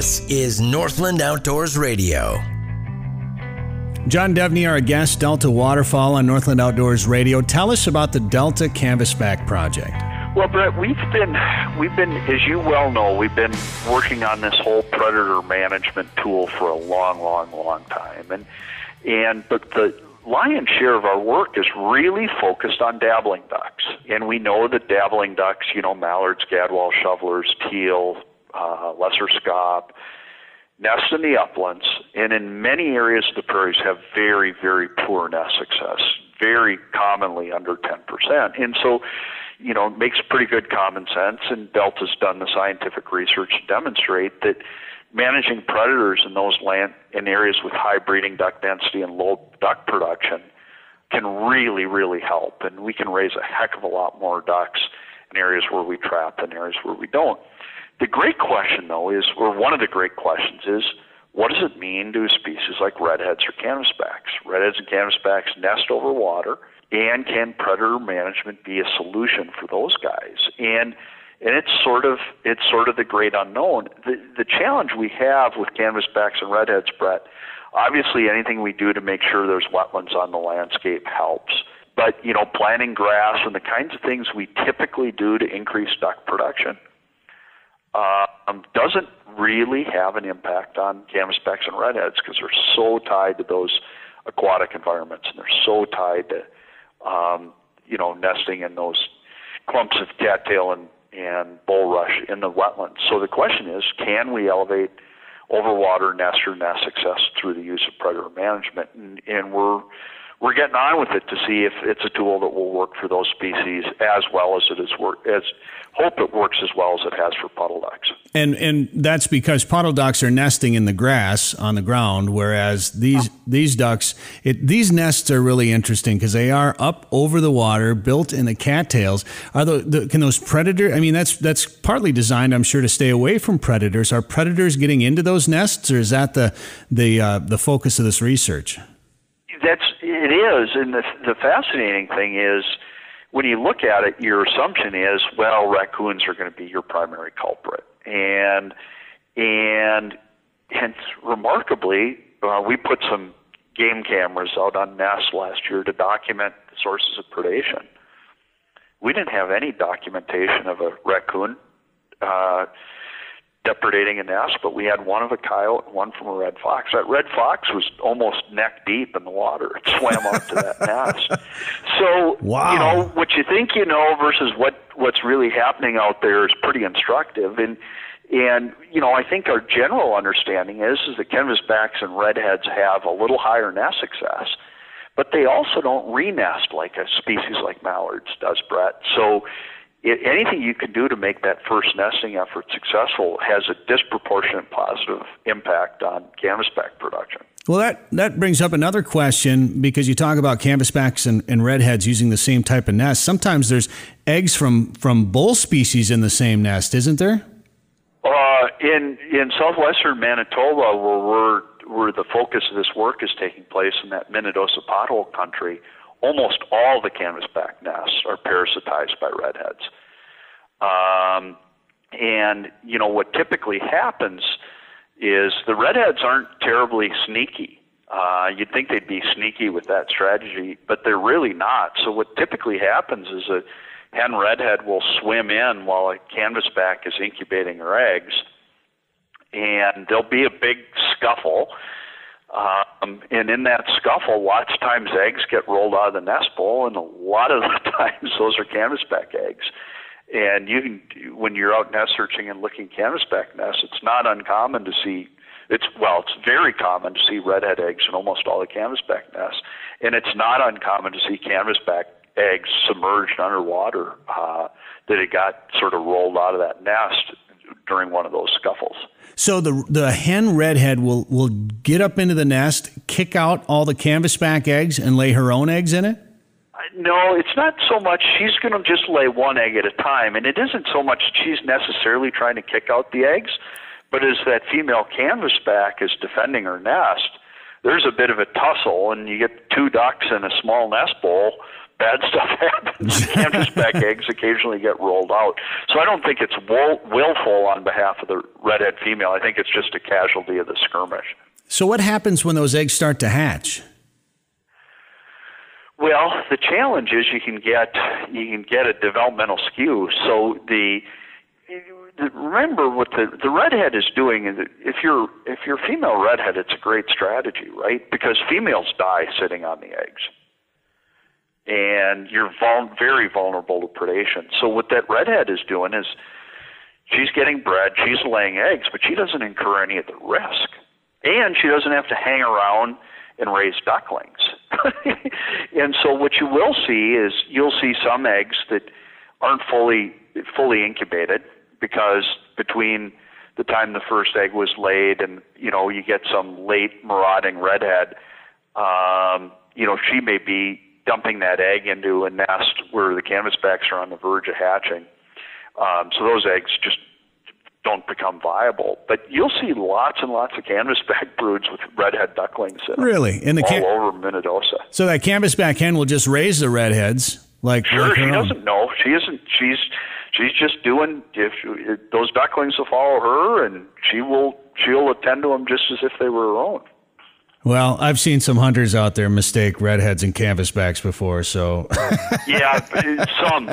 This is Northland Outdoors Radio. John Devney, our guest, Delta Waterfowl on Northland Outdoors Radio. Tell us about the Delta Canvasback project. Well, Brett, we've been we've been, as you well know, we've been working on this whole predator management tool for a long, long, long time, and and but the lion's share of our work is really focused on dabbling ducks, and we know that dabbling ducks, you know, mallards, gadwall shovelers, teal, uh, lesser scaup, nest in the uplands, and in many areas of the prairies have very, very poor nest success, very commonly under 10%. And so, you know, it makes pretty good common sense, and Delta's done the scientific research to demonstrate that managing predators in those land in areas with high breeding duck density and low duck production can really, really help. And we can raise a heck of a lot more ducks in areas where we trap than areas where we don't. The great question, though, is, or one of the great questions is, what does it mean to species like redheads or canvasbacks? Redheads and canvasbacks nest over water, and can predator management be a solution for those guys? And and it's sort of it's sort of the great unknown. The the challenge we have with canvasbacks and redheads, Brett, obviously anything we do to make sure there's wetlands on the landscape helps. But you know, planting grass and the kinds of things we typically do to increase duck production um, doesn't really have an impact on canvasbacks and redheads because they're so tied to those aquatic environments and they're so tied to um, you know nesting in those clumps of cattail and and bulrush in the wetlands. So the question is, can we elevate overwater nest or nest success through the use of predator management? And, and we're we're getting on with it to see if it's a tool that will work for those species as well as it is work as hope it works as well as it has for puddle ducks. And and that's because puddle ducks are nesting in the grass on the ground, whereas these oh. these ducks, it, these nests are really interesting because they are up over the water, built in the cattails. Are the, the can those predator? I mean, that's that's partly designed, I'm sure, to stay away from predators. Are predators getting into those nests, or is that the the uh, the focus of this research? It is, and the the fascinating thing is when you look at it, your assumption is, well, raccoons are going to be your primary culprit, and and hence remarkably, uh, we put some game cameras out on nests last year to document the sources of predation. We didn't have any documentation of a raccoon uh, depredating a nest, but we had one of a coyote and one from a red fox. That red fox was almost neck deep in the water. It swam up to that nest. So, wow. you know, what you think you know versus what what's really happening out there is pretty instructive. And and you know, I think our general understanding is is that canvasbacks and redheads have a little higher nest success, but they also don't re-nest like a species like mallards does, Brett. So it, anything you can do to make that first nesting effort successful has a disproportionate positive impact on canvasback production. Well, that, that brings up another question because you talk about canvasbacks and, and redheads using the same type of nest. Sometimes there's eggs from, from bull species in the same nest, isn't there? Uh, in in southwestern Manitoba, where we're where the focus of this work is taking place in that Minnedosa pothole country, almost all the canvasback nests are parasitized by redheads. Um, and you know what typically happens is the redheads aren't terribly sneaky. Uh, you'd think they'd be sneaky with that strategy, but they're really not. So what typically happens is a hen redhead will swim in while a canvasback is incubating her eggs, and there'll be a big scuffle um, and in that scuffle, lots of times eggs get rolled out of the nest bowl, and a lot of the times those are canvasback eggs. And you can, when you're out nest searching and looking canvasback nests, it's not uncommon to see. It's well, it's very common to see redhead eggs in almost all the canvasback nests, and it's not uncommon to see canvasback eggs submerged underwater uh, that it got sort of rolled out of that nest during one of those scuffles. So the the hen redhead will will get up into the nest, kick out all the canvasback eggs, and lay her own eggs in it. Uh, no, it's not so much. She's going to just lay one egg at a time, and it isn't so much she's necessarily trying to kick out the eggs, but as that female canvasback is defending her nest, there's a bit of a tussle, and you get two ducks in a small nest bowl bad stuff happens. Canvasback eggs occasionally get rolled out. So I don't think it's willful on behalf of the redhead female. I think it's just a casualty of the skirmish. So what happens when those eggs start to hatch? Well, the challenge is you can get you can get a developmental skew. So the remember what the the redhead is doing is if you're if you're female redhead, it's a great strategy, right? Because females die sitting on the eggs, and you're vul- very vulnerable to predation. So what that redhead is doing is she's getting bred, she's laying eggs, but she doesn't incur any of the risk, and she doesn't have to hang around and raise ducklings. and so what you will see is you'll see some eggs that aren't fully fully incubated because between the time the first egg was laid and you know you get some late marauding redhead um, you know she may be dumping that egg into a nest where the canvasbacks are on the verge of hatching um, so those eggs just don't become viable. But you'll see lots and lots of canvasback broods with redhead ducklings in really in the all can- over Minnedosa. So that canvasback hen will just raise the redheads like Sure, like she own. doesn't know. She isn't. She's she's just doing. If, if those ducklings will follow her, and she will she'll attend to them just as if they were her own. Well, I've seen some hunters out there mistake redheads and canvasbacks before, so Yeah, some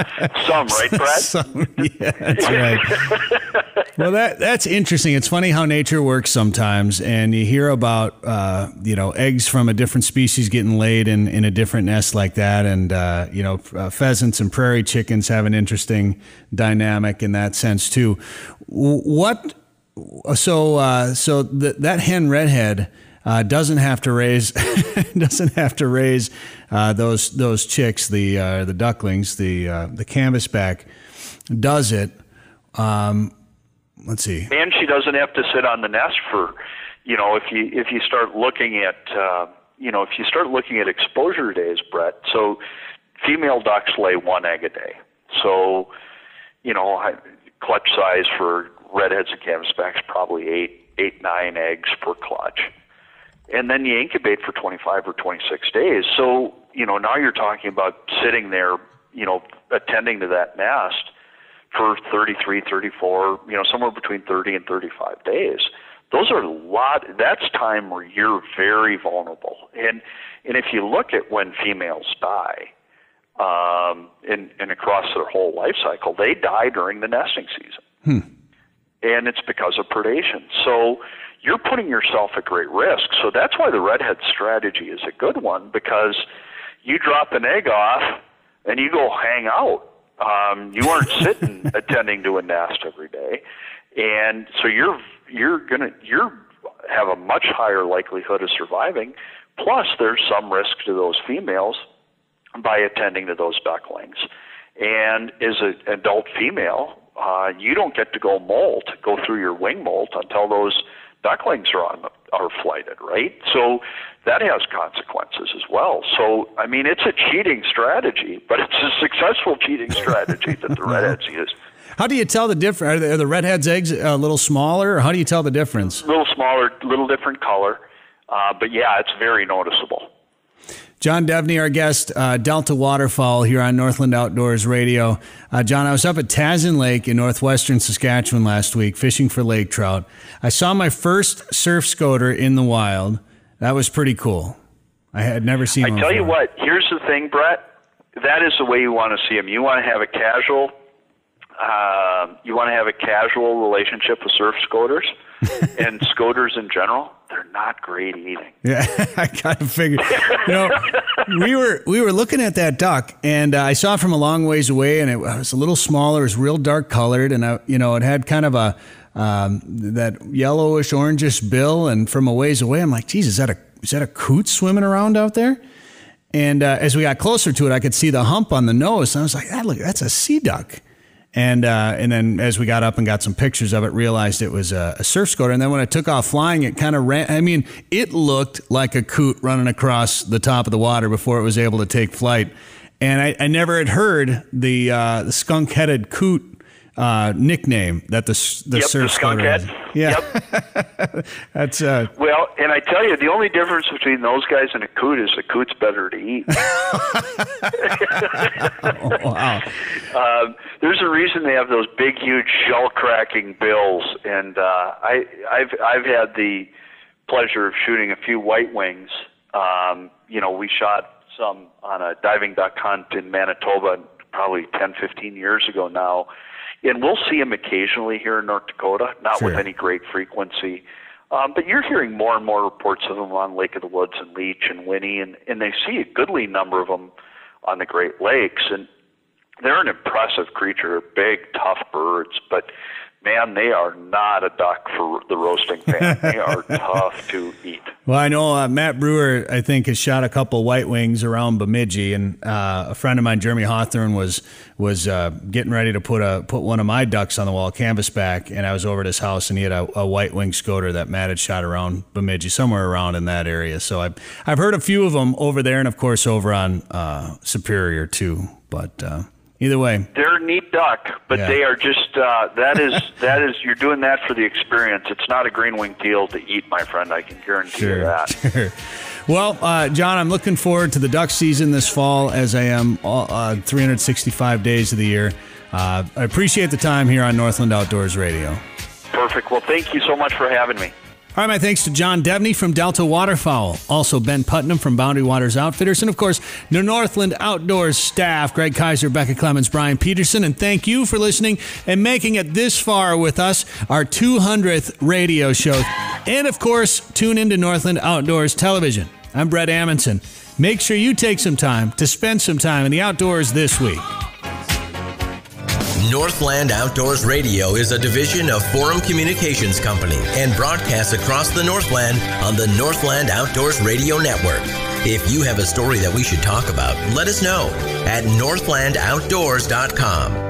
some right, Brad. Some- yeah, that's right. well, that that's interesting. It's funny how nature works sometimes, and you hear about uh, you know eggs from a different species getting laid in in a different nest like that, and uh, you know uh, pheasants and prairie chickens have an interesting dynamic in that sense too. What so uh, so th- that hen redhead. Uh, doesn't have to raise doesn't have to raise uh, those those chicks the uh, the ducklings the uh, the canvasback does it. Um, let's see. and she doesn't have to sit on the nest for you know if you if you start looking at uh, you know if you start looking at exposure days brett so female ducks lay one egg a day so you know clutch size for redheads and canvasbacks probably eight eight nine eggs per clutch and then you incubate for 25 or 26 days so you know now you're talking about sitting there you know attending to that nest for 33, 34, you know, somewhere between 30 and 35 days. Those are a lot. That's time where you're very vulnerable. And and if you look at when females die, um, and and across their whole life cycle, they die during the nesting season, Hmm. and it's because of predation. So you're putting yourself at great risk. So that's why the redhead strategy is a good one because you drop an egg off and you go hang out. Um, you aren't sitting attending to a nest every day, and so you're you're gonna you're have a much higher likelihood of surviving. Plus, there's some risk to those females by attending to those ducklings. And as an adult female, uh, you don't get to go molt, go through your wing molt until those ducklings are on are flighted, right? So that has consequences as well. So I mean, it's a cheating strategy, but it's a successful cheating strategy that the redheads use. How do you tell the difference? Are the, are the redhead's eggs a little smaller, or how do you tell the difference? A little smaller, a little different color, uh, but yeah, it's very noticeable. John Devney, our guest, uh, Delta Waterfowl here on Northland Outdoors Radio. Uh, John, I was up at Tazin Lake in northwestern Saskatchewan last week fishing for lake trout. I saw my first surf scoter in the wild. That was pretty cool. I had never seen one. I tell you what, here's the thing, Brett. That is the way you want to see them. You want to have a casual, uh, you want to have a casual relationship with surf scoters and scoters in general. They're not great eating. Yeah, I kind of figured. You know, we were we were looking at that duck, and uh, I saw it from a long ways away, and it was a little smaller. It was real dark colored, and I, you know, it had kind of a um, that yellowish orangish bill. And from a ways away, I'm like, geez, is that a is that a coot swimming around out there? And uh, as we got closer to it, I could see the hump on the nose. And I was like, that look, that's a sea duck. And uh, and then as we got up and got some pictures of it, realized it was a, a surf scoter. And then when I took off flying, it kind of ran. I mean, it looked like a coot running across the top of the water before it was able to take flight. And I, I never had heard the uh, the skunk headed coot uh, nickname that the the yep, surf the skunk head. has. Yeah, Yep. that's uh, Well, and I tell you, the only difference between those guys and a coot is a coot's better to eat. wow. Um, there's a reason they have those big, huge shell-cracking bills, and uh, I, I've I've had the pleasure of shooting a few white wings. Um, you know, we shot some on a diving duck hunt in Manitoba probably 10, 15 years ago now, and we'll see them occasionally here in North Dakota, not with any great frequency. Um, but you're hearing more and more reports of them on Lake of the Woods and Leech and Winnie, and, and they see a goodly number of them on the Great Lakes. And they're an impressive creature, big, tough birds, but man, they are not a duck for the roasting pan. they are tough to eat. Well, I know uh, Matt Brewer, I think, has shot a couple white wings around Bemidji, and uh, a friend of mine, Jeremy Hawthorne, was was uh, getting ready to put a put one of my ducks on the wall, canvasback, and I was over at his house, and he had a, a white wing scoter that Matt had shot around Bemidji, somewhere around in that area. So I've I've heard a few of them over there, and of course over on uh, Superior too. But uh, either way, They're a neat duck, but Yeah. they are just uh, that is that is you're doing that for the experience. It's not a green wing deal to eat, my friend. I can guarantee you that. Sure. Well, uh, John, I'm looking forward to the duck season this fall as I am all, uh, 365 days of the year. Uh, I appreciate the time here on Northland Outdoors Radio. Perfect. Well, thank you so much for having me. All right, my thanks to John Devney from Delta Waterfowl, also Ben Putnam from Boundary Waters Outfitters, and of course, the Northland Outdoors staff, Greg Kaiser, Becca Clemens, Brian Peterson, and thank you for listening and making it this far with us, our 200th radio show. And of course, tune into Northland Outdoors Television. I'm Brett Amundson. Make sure you take some time to spend some time in the outdoors this week. Northland Outdoors Radio is a division of Forum Communications Company and broadcasts across the Northland on the Northland Outdoors Radio Network. If you have a story that we should talk about, let us know at northlandoutdoors.com.